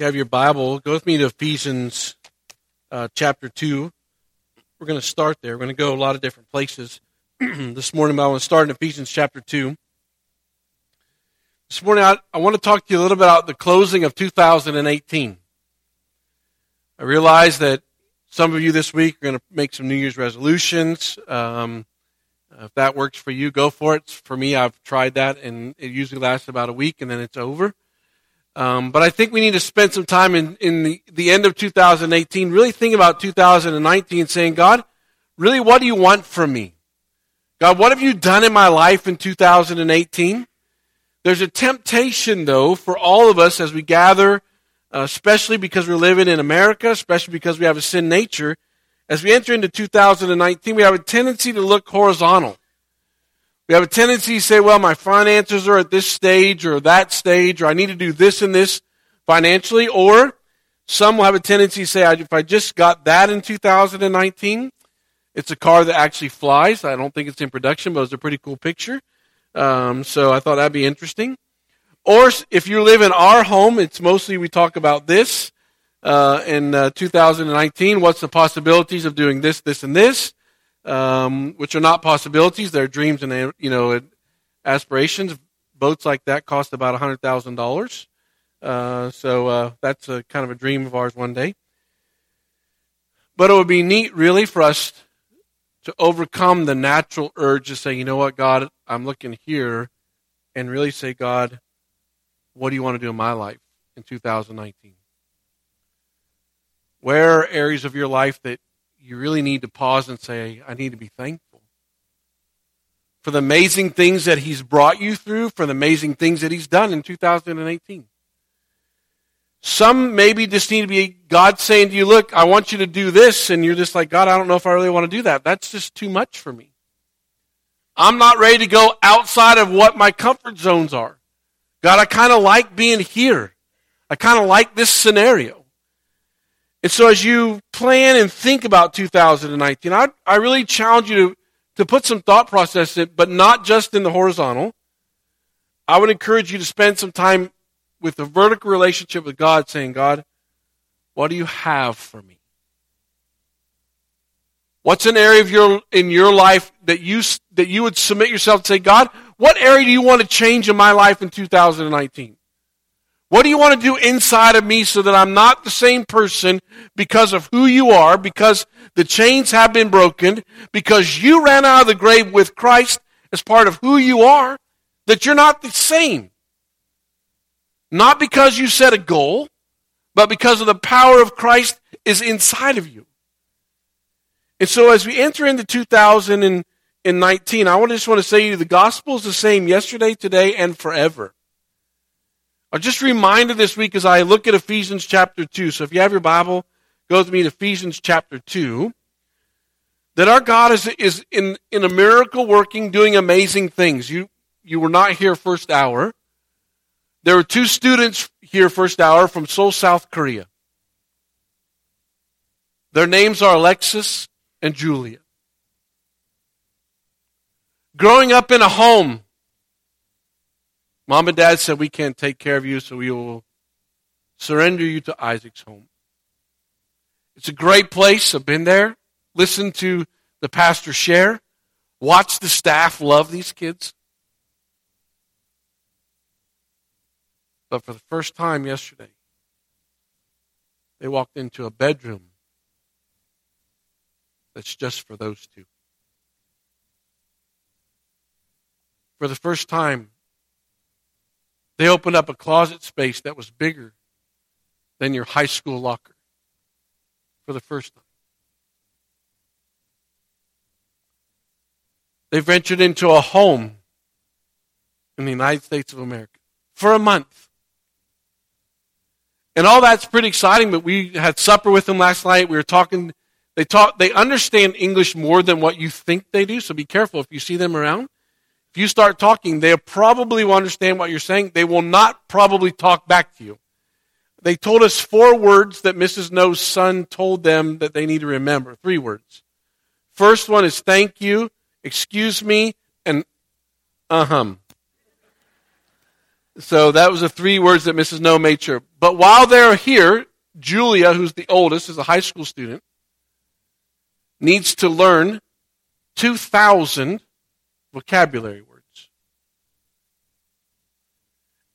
you have your Bible, go with me to Ephesians uh, chapter 2. We're going to start there. We're going to go a lot of different places this morning, but I want to start in Ephesians chapter 2. This morning, I, I want to talk to you a little bit about the closing of 2018. I realize that some of you this week are going to make some New Year's resolutions. Um, if that works for you, go for it. For me, I've tried that, and it usually lasts about a week, and then it's over. Um, but I think we need to spend some time in, in the, the end of 2018 really thinking about 2019 saying, God, really, what do you want from me? God, what have you done in my life in 2018? There's a temptation, though, for all of us as we gather, uh, especially because we're living in America, especially because we have a sin nature. As we enter into 2019, we have a tendency to look horizontal. We have a tendency to say, well, my finances are at this stage or that stage, or I need to do this and this financially. Or some will have a tendency to say, if I just got that in 2019, it's a car that actually flies. I don't think it's in production, but it's a pretty cool picture. Um, so I thought that'd be interesting. Or if you live in our home, it's mostly we talk about this uh, in uh, 2019. What's the possibilities of doing this, this, and this? Um, which are not possibilities. They're dreams and you know aspirations. Boats like that cost about hundred thousand uh, dollars. So uh, that's a kind of a dream of ours one day. But it would be neat, really, for us to overcome the natural urge to say, you know what, God, I'm looking here, and really say, God, what do you want to do in my life in 2019? Where are areas of your life that you really need to pause and say, I need to be thankful for the amazing things that He's brought you through, for the amazing things that He's done in 2018. Some maybe just need to be God saying to you, Look, I want you to do this, and you're just like, God, I don't know if I really want to do that. That's just too much for me. I'm not ready to go outside of what my comfort zones are. God, I kind of like being here. I kind of like this scenario. And so as you plan and think about 2019, I, I really challenge you to, to put some thought process in, but not just in the horizontal. I would encourage you to spend some time with a vertical relationship with God, saying, God, what do you have for me? What's an area of your in your life that you that you would submit yourself to say, God, what area do you want to change in my life in 2019? What do you want to do inside of me so that I'm not the same person because of who you are, because the chains have been broken, because you ran out of the grave with Christ as part of who you are, that you're not the same? Not because you set a goal, but because of the power of Christ is inside of you. And so as we enter into 2019, I just want to say to you the gospel is the same yesterday, today, and forever. I'm just reminded this week as I look at Ephesians chapter 2. So if you have your Bible, go with me to Ephesians chapter 2. That our God is, is in, in a miracle working, doing amazing things. You, you were not here first hour. There were two students here first hour from Seoul, South Korea. Their names are Alexis and Julia. Growing up in a home Mom and dad said, We can't take care of you, so we will surrender you to Isaac's home. It's a great place. I've been there. Listen to the pastor share. Watch the staff love these kids. But for the first time yesterday, they walked into a bedroom that's just for those two. For the first time, they opened up a closet space that was bigger than your high school locker for the first time. They ventured into a home in the United States of America for a month. And all that's pretty exciting, but we had supper with them last night. We were talking, they talk, they understand English more than what you think they do, so be careful if you see them around. If you start talking, they probably will understand what you're saying. They will not probably talk back to you. They told us four words that Mrs. No's son told them that they need to remember. Three words. First one is thank you, excuse me, and uh hum. So that was the three words that Mrs. No made sure. But while they're here, Julia, who's the oldest, is a high school student, needs to learn 2,000 vocabulary words.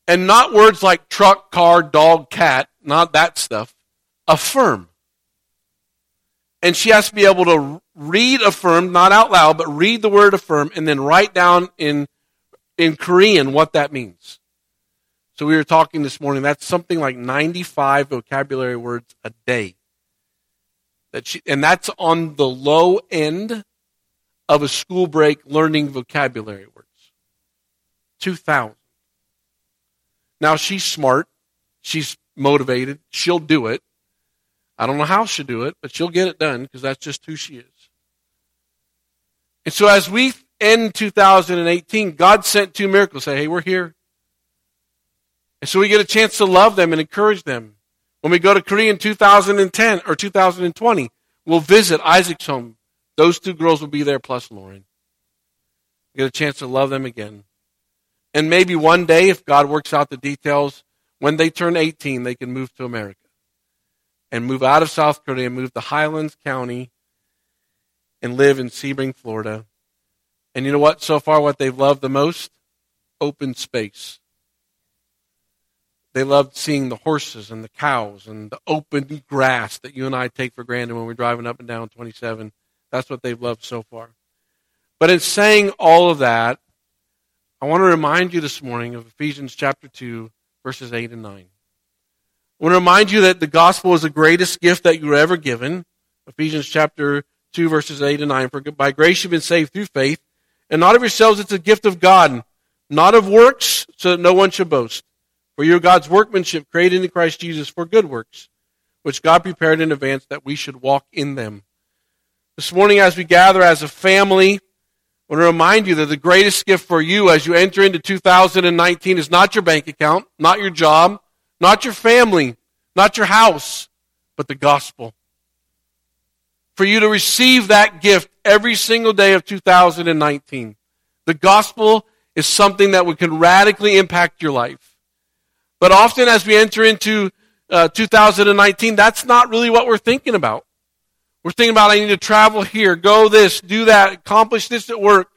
And not words like truck, car, dog, cat, not that stuff. Affirm. And she has to be able to read affirm, not out loud, but read the word affirm and then write down in, in Korean what that means. So we were talking this morning, that's something like 95 vocabulary words a day. That she, and that's on the low end of a school break learning vocabulary words. 2,000. Now she's smart. She's motivated. She'll do it. I don't know how she'll do it, but she'll get it done because that's just who she is. And so as we end 2018, God sent two miracles. Say, hey, we're here. And so we get a chance to love them and encourage them. When we go to Korea in 2010 or 2020, we'll visit Isaac's home. Those two girls will be there plus Lauren. Get a chance to love them again. And maybe one day, if God works out the details, when they turn 18, they can move to America and move out of South Korea, and move to Highlands County, and live in Sebring, Florida. And you know what? So far, what they've loved the most? Open space. They loved seeing the horses and the cows and the open grass that you and I take for granted when we're driving up and down 27. That's what they've loved so far. But in saying all of that, I want to remind you this morning of Ephesians chapter 2, verses 8 and 9. I want to remind you that the gospel is the greatest gift that you were ever given. Ephesians chapter 2, verses 8 and 9. For by grace you've been saved through faith, and not of yourselves, it's a gift of God, not of works, so that no one should boast. For you're God's workmanship, created in Christ Jesus for good works, which God prepared in advance that we should walk in them. This morning, as we gather as a family, I want to remind you that the greatest gift for you as you enter into 2019 is not your bank account, not your job, not your family, not your house, but the gospel. For you to receive that gift every single day of 2019. The gospel is something that can radically impact your life. But often as we enter into uh, 2019, that's not really what we're thinking about. We're thinking about, I need to travel here, go this, do that, accomplish this at work.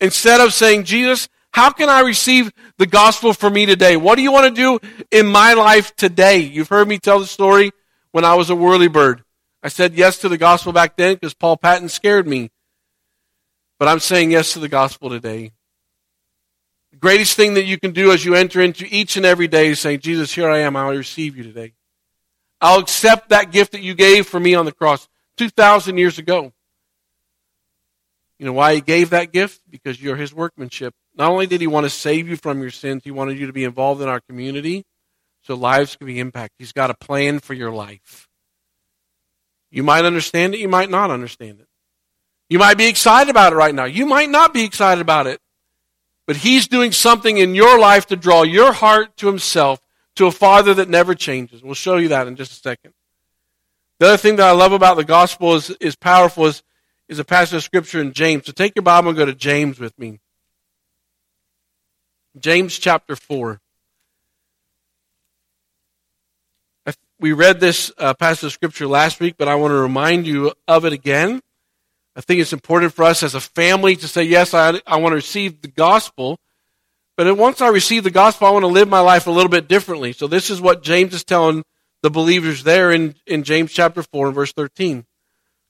Instead of saying, Jesus, how can I receive the gospel for me today? What do you want to do in my life today? You've heard me tell the story when I was a whirly bird. I said yes to the gospel back then because Paul Patton scared me. But I'm saying yes to the gospel today The greatest thing that you can do as you enter into each and every day is saying, Jesus, here I am. I'll receive you today. I'll accept that gift that you gave for me on the cross 2,000 years ago. You know why he gave that gift? Because you're his workmanship. Not only did he want to save you from your sins, he wanted you to be involved in our community so lives can be impacted. He's got a plan for your life. You might understand it, you might not understand it. You might be excited about it right now. You might not be excited about it. But He's doing something in your life to draw your heart to Himself, to a Father that never changes. We'll show you that in just a second. The other thing that I love about the gospel is, is powerful is, is a passage of Scripture in James. So take your Bible and go to James with me. James chapter 4. We read this uh, passage of Scripture last week, but I want to remind you of it again. I think it's important for us as a family to say, yes, I, I want to receive the gospel. But once I receive the gospel, I want to live my life a little bit differently. So this is what James is telling the believers there in, in James chapter 4 and verse 13.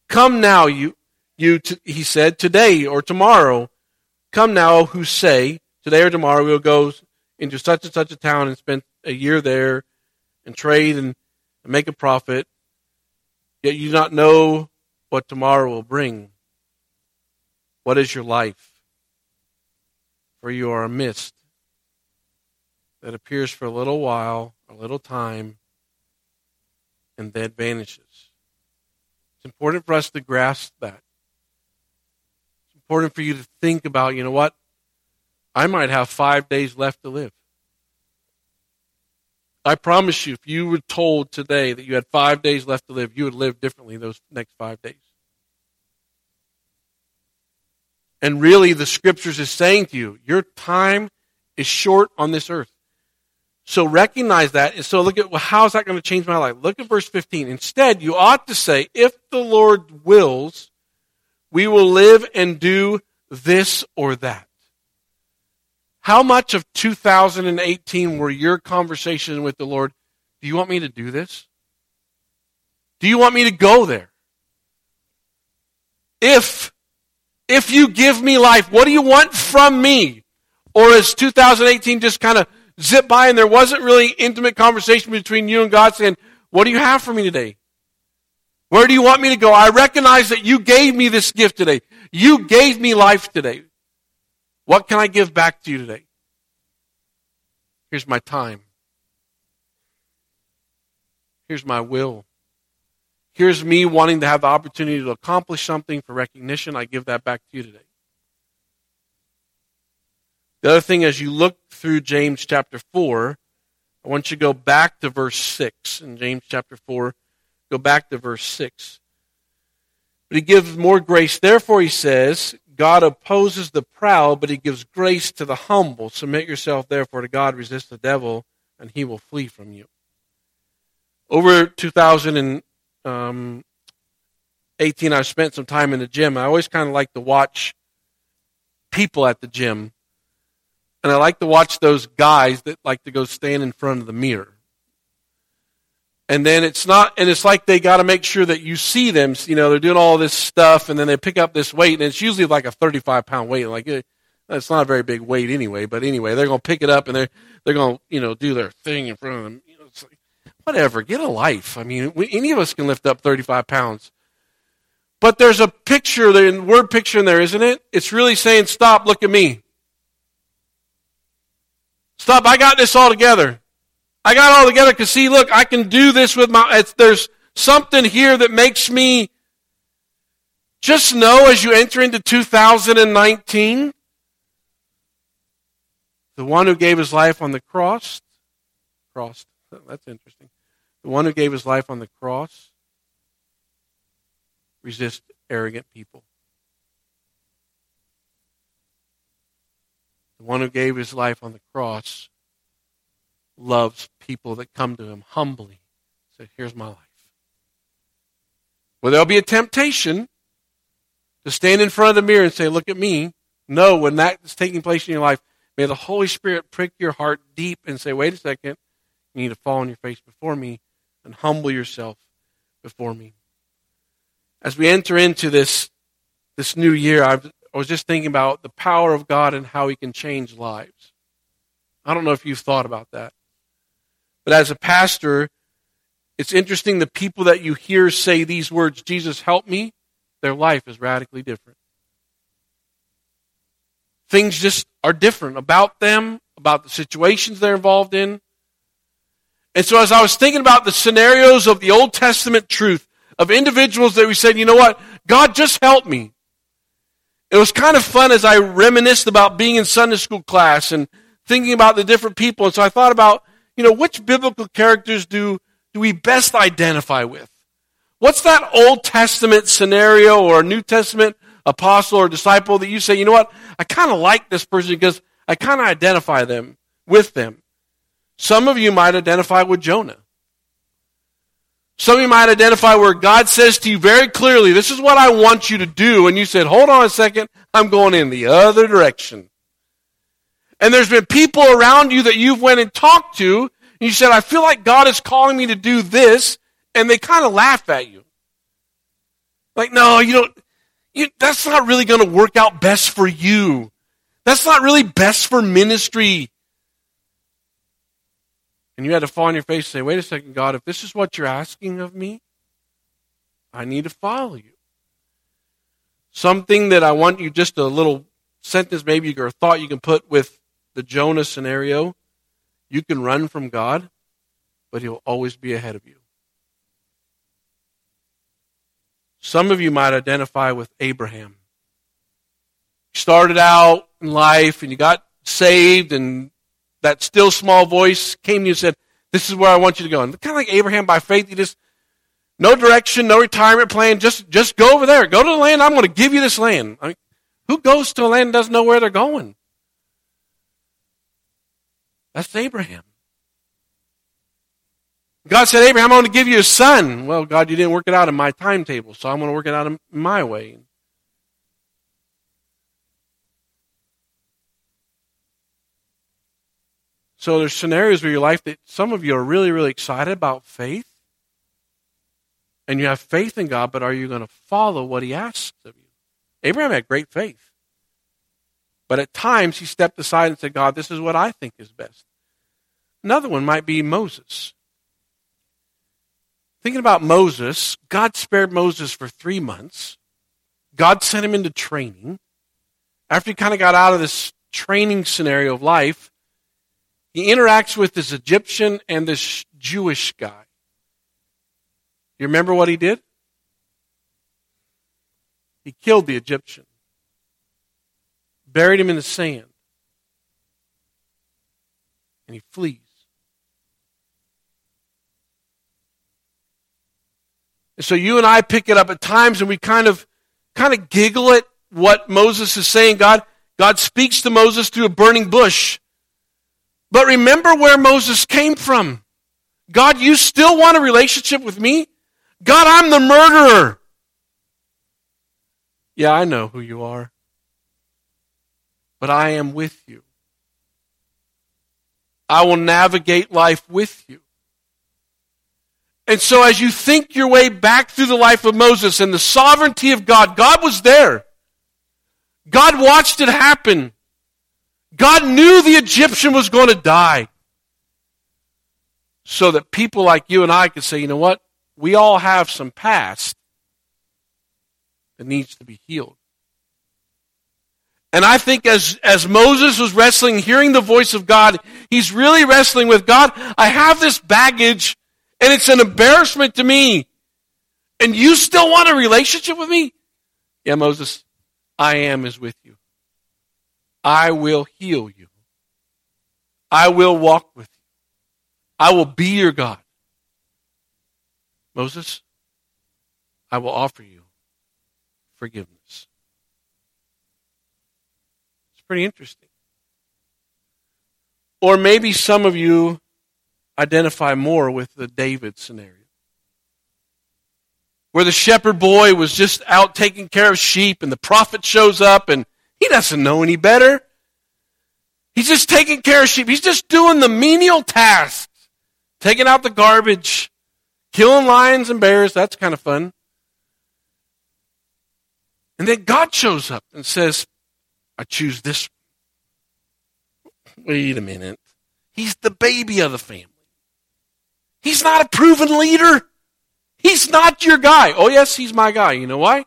Come now, you, you, t- he said, today or tomorrow. Come now who say, today or tomorrow we'll go into such and such a town and spend a year there and trade and, and make a profit. Yet you do not know what tomorrow will bring. What is your life? For you are a mist that appears for a little while, a little time, and then vanishes. It's important for us to grasp that. It's important for you to think about, you know what? I might have five days left to live. I promise you, if you were told today that you had five days left to live, you would live differently those next five days. And really, the scriptures is saying to you, your time is short on this earth. So recognize that. And so look at, well, how is that going to change my life? Look at verse 15. Instead, you ought to say, if the Lord wills, we will live and do this or that. How much of 2018 were your conversations with the Lord? Do you want me to do this? Do you want me to go there? If, if you give me life, what do you want from me? Or is 2018 just kind of zip by and there wasn't really intimate conversation between you and God saying, what do you have for me today? Where do you want me to go? I recognize that you gave me this gift today. You gave me life today. What can I give back to you today? Here's my time. Here's my will. Here's me wanting to have the opportunity to accomplish something for recognition. I give that back to you today. The other thing, as you look through James chapter 4, I want you to go back to verse 6 in James chapter 4. Go back to verse 6. But he gives more grace. Therefore, he says, God opposes the proud, but he gives grace to the humble. Submit yourself, therefore, to God. Resist the devil, and he will flee from you. Over 2018, um, I spent some time in the gym. I always kind of like to watch people at the gym. And I like to watch those guys that like to go stand in front of the mirror. And then it's not and it's like they got to make sure that you see them you know they're doing all this stuff and then they pick up this weight and it's usually like a 35 pound weight like eh, it's not a very big weight anyway but anyway they're going to pick it up and they're they're going to you know do their thing in front of them you know, it's like, whatever get a life. I mean we, any of us can lift up 35 pounds. But there's a picture the word picture in there isn't it? It's really saying stop look at me stop i got this all together I got all together because see, look, I can do this with my, there's something here that makes me just know as you enter into 2019, the one who gave his life on the cross, cross, that's interesting. The one who gave his life on the cross resist arrogant people. The one who gave his life on the cross loves people that come to him humbly. Say, here's my life. Well, there'll be a temptation to stand in front of the mirror and say, look at me. No, when that is taking place in your life, may the Holy Spirit prick your heart deep and say, wait a second, you need to fall on your face before me and humble yourself before me. As we enter into this, this new year, I've, I was just thinking about the power of God and how He can change lives. I don't know if you've thought about that. But as a pastor, it's interesting the people that you hear say these words, Jesus, help me, their life is radically different. Things just are different about them, about the situations they're involved in. And so as I was thinking about the scenarios of the Old Testament truth, of individuals that we said, you know what, God just help me. It was kind of fun as I reminisced about being in Sunday school class and thinking about the different people. And so I thought about you know, which biblical characters do, do we best identify with? What's that Old Testament scenario or New Testament apostle or disciple that you say, you know what, I kind of like this person because I kind of identify them with them. Some of you might identify with Jonah. Some of you might identify where God says to you very clearly, this is what I want you to do. And you said, hold on a second, I'm going in the other direction. And there's been people around you that you've went and talked to, and you said, I feel like God is calling me to do this, and they kind of laugh at you. Like, no, you don't, you, that's not really going to work out best for you. That's not really best for ministry. And you had to fall on your face and say, wait a second, God, if this is what you're asking of me, I need to follow you. Something that I want you just a little sentence maybe or a thought you can put with the Jonah scenario, you can run from God, but He'll always be ahead of you. Some of you might identify with Abraham. You started out in life and you got saved, and that still small voice came to you and said, This is where I want you to go. And kind of like Abraham by faith, he just no direction, no retirement plan, just just go over there. Go to the land. I'm going to give you this land. I mean, who goes to a land and doesn't know where they're going? That's Abraham. God said, Abraham, I'm going to give you a son. Well, God, you didn't work it out in my timetable, so I'm going to work it out in my way. So there's scenarios where your life that some of you are really, really excited about faith. And you have faith in God, but are you going to follow what he asks of you? Abraham had great faith. But at times he stepped aside and said, God, this is what I think is best. Another one might be Moses. Thinking about Moses, God spared Moses for three months. God sent him into training. After he kind of got out of this training scenario of life, he interacts with this Egyptian and this Jewish guy. You remember what he did? He killed the Egyptian, buried him in the sand, and he flees. And so you and I pick it up at times and we kind of kind of giggle at what Moses is saying. God God speaks to Moses through a burning bush. But remember where Moses came from. God, you still want a relationship with me? God, I'm the murderer. Yeah, I know who you are. But I am with you. I will navigate life with you. And so as you think your way back through the life of Moses and the sovereignty of God, God was there. God watched it happen. God knew the Egyptian was going to die. So that people like you and I could say, you know what? We all have some past that needs to be healed. And I think as, as Moses was wrestling, hearing the voice of God, he's really wrestling with God. I have this baggage and it's an embarrassment to me. And you still want a relationship with me? Yeah, Moses, I am is with you. I will heal you. I will walk with you. I will be your God. Moses, I will offer you forgiveness. It's pretty interesting. Or maybe some of you identify more with the David scenario. Where the shepherd boy was just out taking care of sheep and the prophet shows up and he doesn't know any better. He's just taking care of sheep. He's just doing the menial tasks. Taking out the garbage, killing lions and bears. That's kind of fun. And then God shows up and says, I choose this. Wait a minute. He's the baby of the family. He's not a proven leader. He's not your guy. Oh, yes, he's my guy. You know why?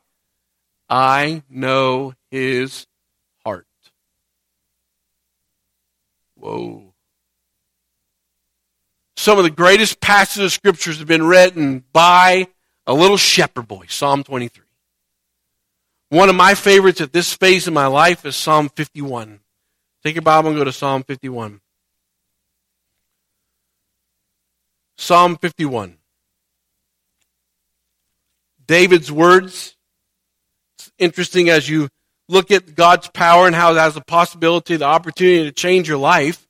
I know his heart. Whoa. Some of the greatest passages of scriptures have been written by a little shepherd boy, Psalm 23. One of my favorites at this phase of my life is Psalm 51. Take your Bible and go to Psalm 51. Psalm 51. David's words. It's interesting as you look at God's power and how it has the possibility, the opportunity to change your life.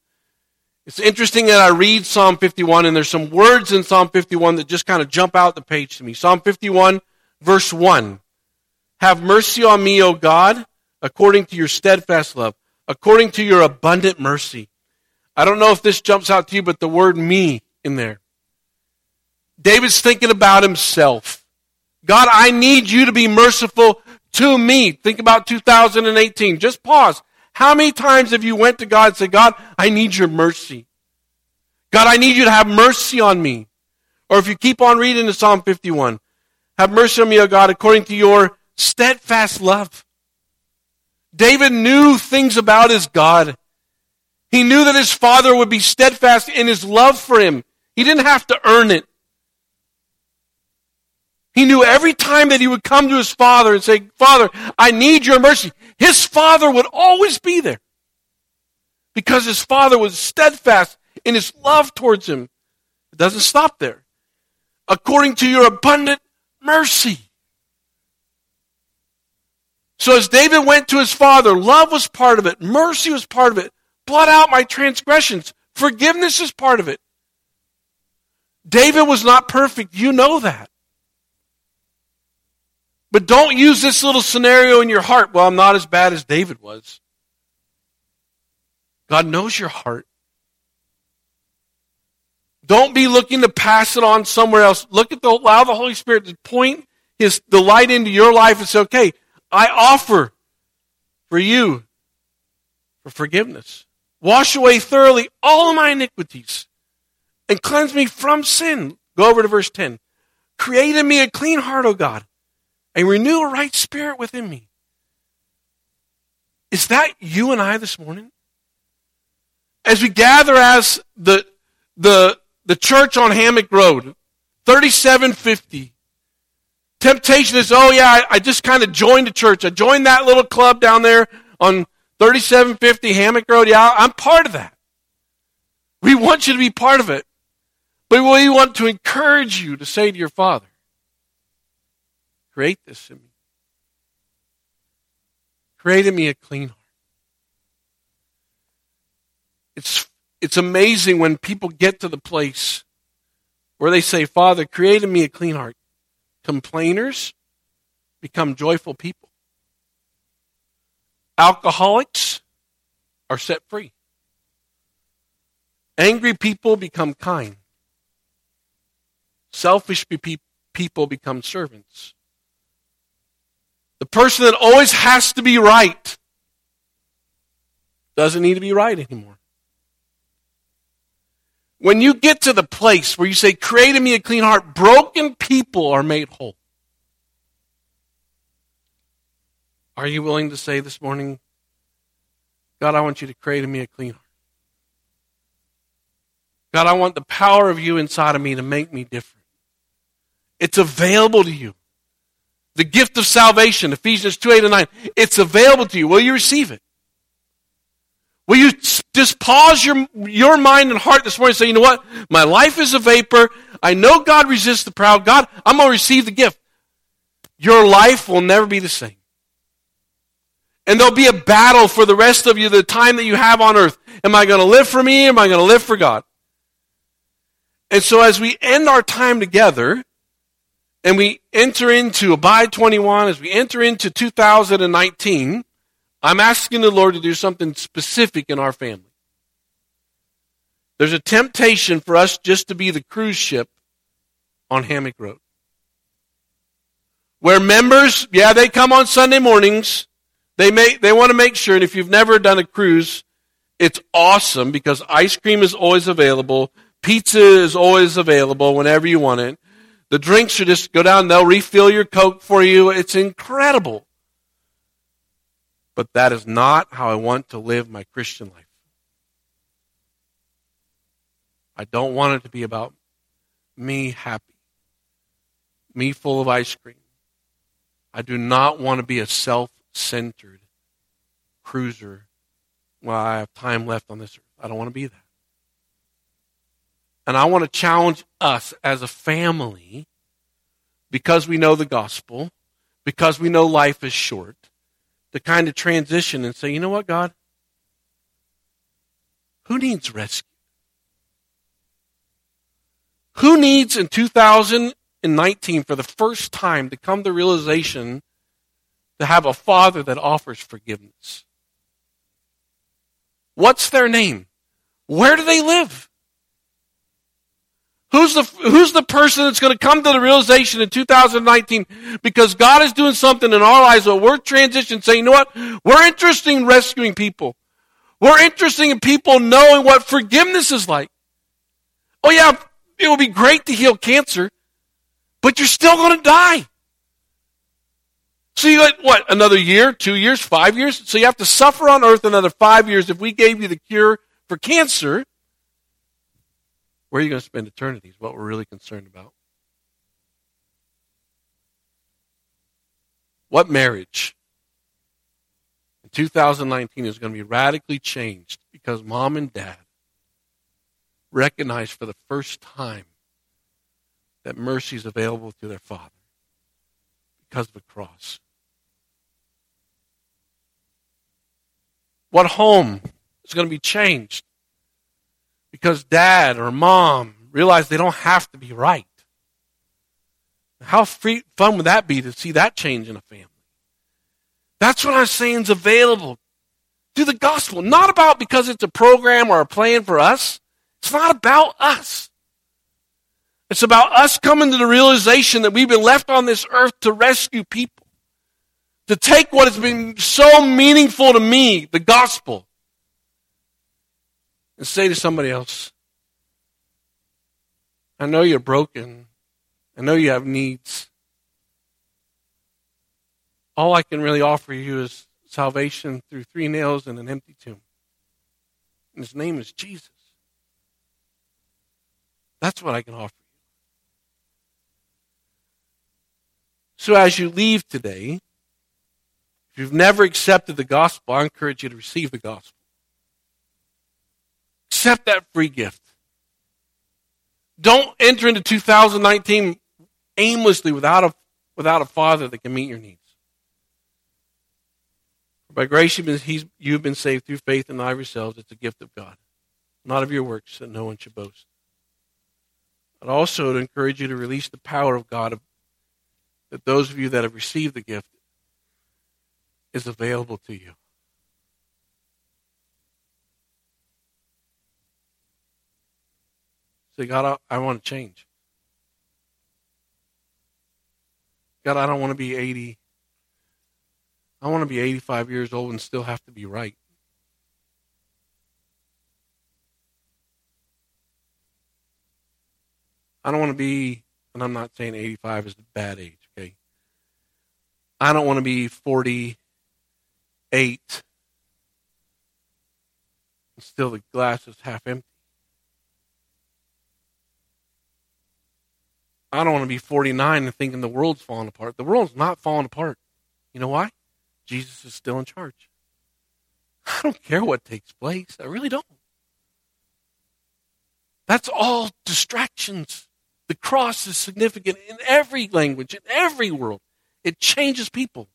It's interesting that I read Psalm 51 and there's some words in Psalm 51 that just kind of jump out the page to me. Psalm 51 verse 1. Have mercy on me, O God, according to your steadfast love, according to your abundant mercy. I don't know if this jumps out to you, but the word me in there. David's thinking about himself. God, I need you to be merciful to me. Think about 2018. Just pause. How many times have you went to God and said, God, I need your mercy. God, I need you to have mercy on me. Or if you keep on reading the Psalm 51, have mercy on me, O God, according to your steadfast love. David knew things about his God. He knew that his father would be steadfast in his love for him. He didn't have to earn it. He knew every time that he would come to his father and say, Father, I need your mercy, his father would always be there. Because his father was steadfast in his love towards him. It doesn't stop there. According to your abundant mercy. So as David went to his father, love was part of it, mercy was part of it. Blot out my transgressions. Forgiveness is part of it. David was not perfect. You know that. But don't use this little scenario in your heart. Well, I'm not as bad as David was. God knows your heart. Don't be looking to pass it on somewhere else. Look at the allow the Holy Spirit to point his delight into your life and say, okay, I offer for you for forgiveness. Wash away thoroughly all my iniquities and cleanse me from sin. Go over to verse 10. Create in me a clean heart, O God, and renew a right spirit within me. Is that you and I this morning? As we gather as the, the, the church on Hammock Road, 3750. Temptation is, oh yeah, I, I just kind of joined the church. I joined that little club down there on 3750 Hammock Road. Yeah, I'm part of that. We want you to be part of it. But we want to encourage you to say to your Father, create this in me. Create in me a clean heart. It's, it's amazing when people get to the place where they say, Father, create in me a clean heart. Complainers become joyful people. Alcoholics are set free. Angry people become kind. Selfish people become servants. The person that always has to be right doesn't need to be right anymore. When you get to the place where you say, Create in me a clean heart, broken people are made whole. Are you willing to say this morning, God, I want you to create in me a clean heart? God, I want the power of you inside of me to make me different. It's available to you. The gift of salvation, Ephesians 2 8 and 9, it's available to you. Will you receive it? Will you just pause your, your mind and heart this morning and say, you know what? My life is a vapor. I know God resists the proud. God, I'm going to receive the gift. Your life will never be the same. And there'll be a battle for the rest of you, the time that you have on earth. Am I going to live for me? Am I going to live for God? And so as we end our time together, and we enter into Abide 21, as we enter into 2019, I'm asking the Lord to do something specific in our family. There's a temptation for us just to be the cruise ship on Hammock Road. Where members, yeah, they come on Sunday mornings, they may they want to make sure, and if you've never done a cruise, it's awesome because ice cream is always available, pizza is always available whenever you want it. The drinks should just go down, they'll refill your Coke for you. It's incredible. But that is not how I want to live my Christian life. I don't want it to be about me happy, me full of ice cream. I do not want to be a self centered cruiser while I have time left on this earth. I don't want to be that. And I want to challenge us as a family because we know the gospel, because we know life is short, to kind of transition and say, you know what, God? Who needs rescue? Who needs in 2019 for the first time to come to realization to have a father that offers forgiveness. What's their name? Where do they live? Who's the, who's the person that's going to come to the realization in 2019 because God is doing something in our lives where we're transitioning saying, you know what? We're interested in rescuing people. We're interested in people knowing what forgiveness is like. Oh yeah, it would be great to heal cancer, but you're still going to die. So you got what? Another year, two years, five years? So you have to suffer on earth another five years if we gave you the cure for cancer. Where are you going to spend eternity is what we're really concerned about. What marriage in 2019 is going to be radically changed because mom and dad recognize for the first time that mercy is available to their father because of the cross. What home is going to be changed? Because dad or mom realize they don't have to be right. How free, fun would that be to see that change in a family? That's what I'm saying is available through the gospel. Not about because it's a program or a plan for us. It's not about us. It's about us coming to the realization that we've been left on this earth to rescue people. To take what has been so meaningful to me, the gospel, and say to somebody else, I know you're broken. I know you have needs. All I can really offer you is salvation through three nails and an empty tomb. And his name is Jesus. That's what I can offer you. So as you leave today, if you've never accepted the gospel, I encourage you to receive the gospel. Accept that free gift. Don't enter into 2019 aimlessly without a, without a father that can meet your needs. By grace you've been, you've been saved through faith in not of yourselves. It's a gift of God, not of your works, that no one should boast. I'd also to encourage you to release the power of God that those of you that have received the gift is available to you. Say, God, I, I want to change. God, I don't want to be 80. I want to be 85 years old and still have to be right. I don't want to be, and I'm not saying 85 is a bad age, okay? I don't want to be 48 and still the glass is half empty. I don't want to be 49 and thinking the world's falling apart. The world's not falling apart. You know why? Jesus is still in charge. I don't care what takes place. I really don't. That's all distractions. The cross is significant in every language, in every world. It changes people.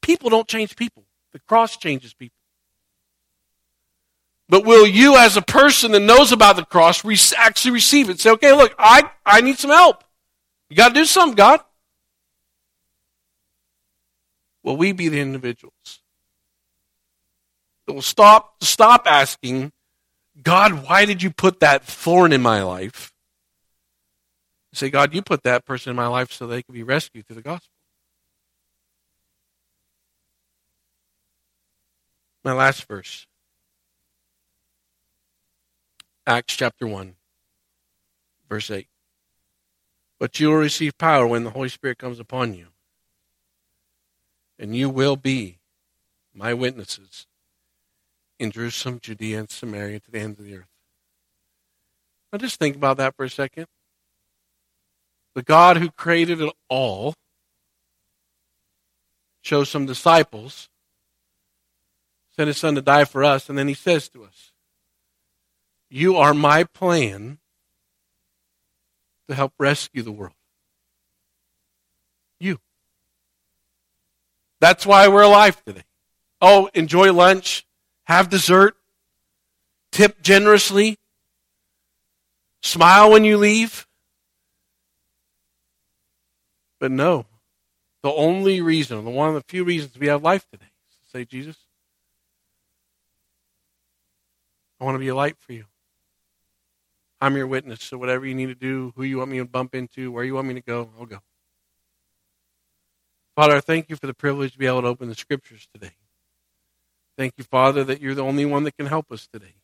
People don't change people. The cross changes people. But will you, as a person that knows about the cross, actually receive it? Say, okay, look, I, I need some help. You got to do something, God. Will we be the individuals that will stop stop asking, God, why did you put that thorn in my life? Say, God, you put that person in my life so they can be rescued through the gospel. My last verse. Acts chapter 1, verse 8. But you will receive power when the Holy Spirit comes upon you. And you will be my witnesses in Jerusalem, Judea, and Samaria to the ends of the earth. Now just think about that for a second. The God who created it all chose some disciples, sent his son to die for us, and then he says to us, You are my plan to help rescue the world. You. That's why we're alive today. Oh, enjoy lunch, have dessert, tip generously, smile when you leave. But no, the only reason, the one of the few reasons we have life today is to say, Jesus, I want to be a light for you. I'm your witness. So whatever you need to do, who you want me to bump into, where you want me to go, I'll go. Father, I thank you for the privilege to be able to open the scriptures today. Thank you, Father, that you're the only one that can help us today.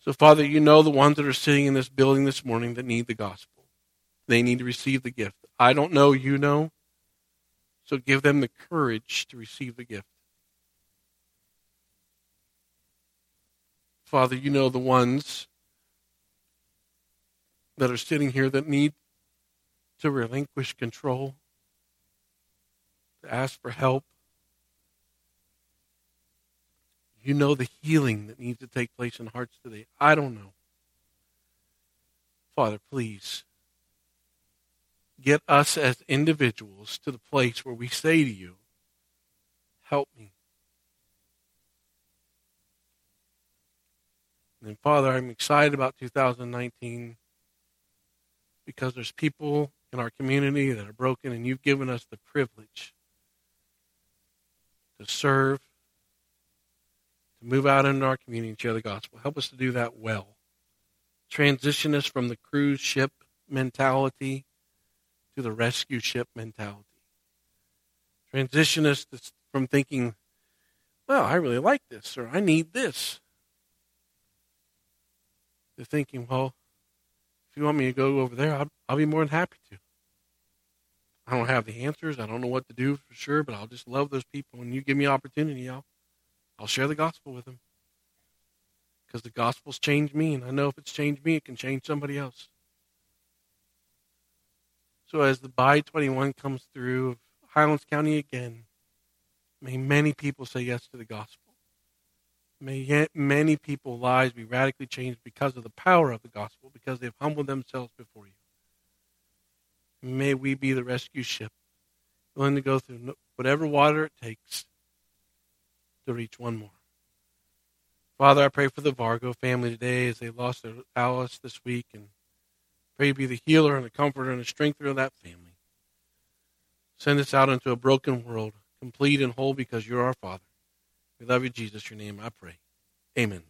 So, Father, you know the ones that are sitting in this building this morning that need the gospel. They need to receive the gift. I don't know, you know. So give them the courage to receive the gift. Father, you know the ones that are sitting here that need to relinquish control, to ask for help. You know the healing that needs to take place in hearts today. I don't know. Father, please get us as individuals to the place where we say to you, Help me. And Father, I'm excited about 2019 because there's people in our community that are broken, and you've given us the privilege to serve, to move out into our community and share the gospel. Help us to do that well. Transition us from the cruise ship mentality to the rescue ship mentality. Transition us from thinking, well, I really like this, or I need this, to thinking, well, if you want me to go over there, I'll, I'll be more than happy to. I don't have the answers. I don't know what to do for sure, but I'll just love those people. When you give me opportunity, I'll, I'll share the gospel with them. Because the gospel's changed me, and I know if it's changed me, it can change somebody else. So as the by 21 comes through Highlands County again, may many people say yes to the gospel. May many people's lives be radically changed because of the power of the gospel, because they've humbled themselves before you. May we be the rescue ship, willing to go through whatever water it takes to reach one more. Father, I pray for the Vargo family today as they lost their Alice this week, and pray you be the healer and the comforter and the strengthener of that family. Send us out into a broken world, complete and whole because you're our Father. We love you, Jesus. Your name I pray. Amen.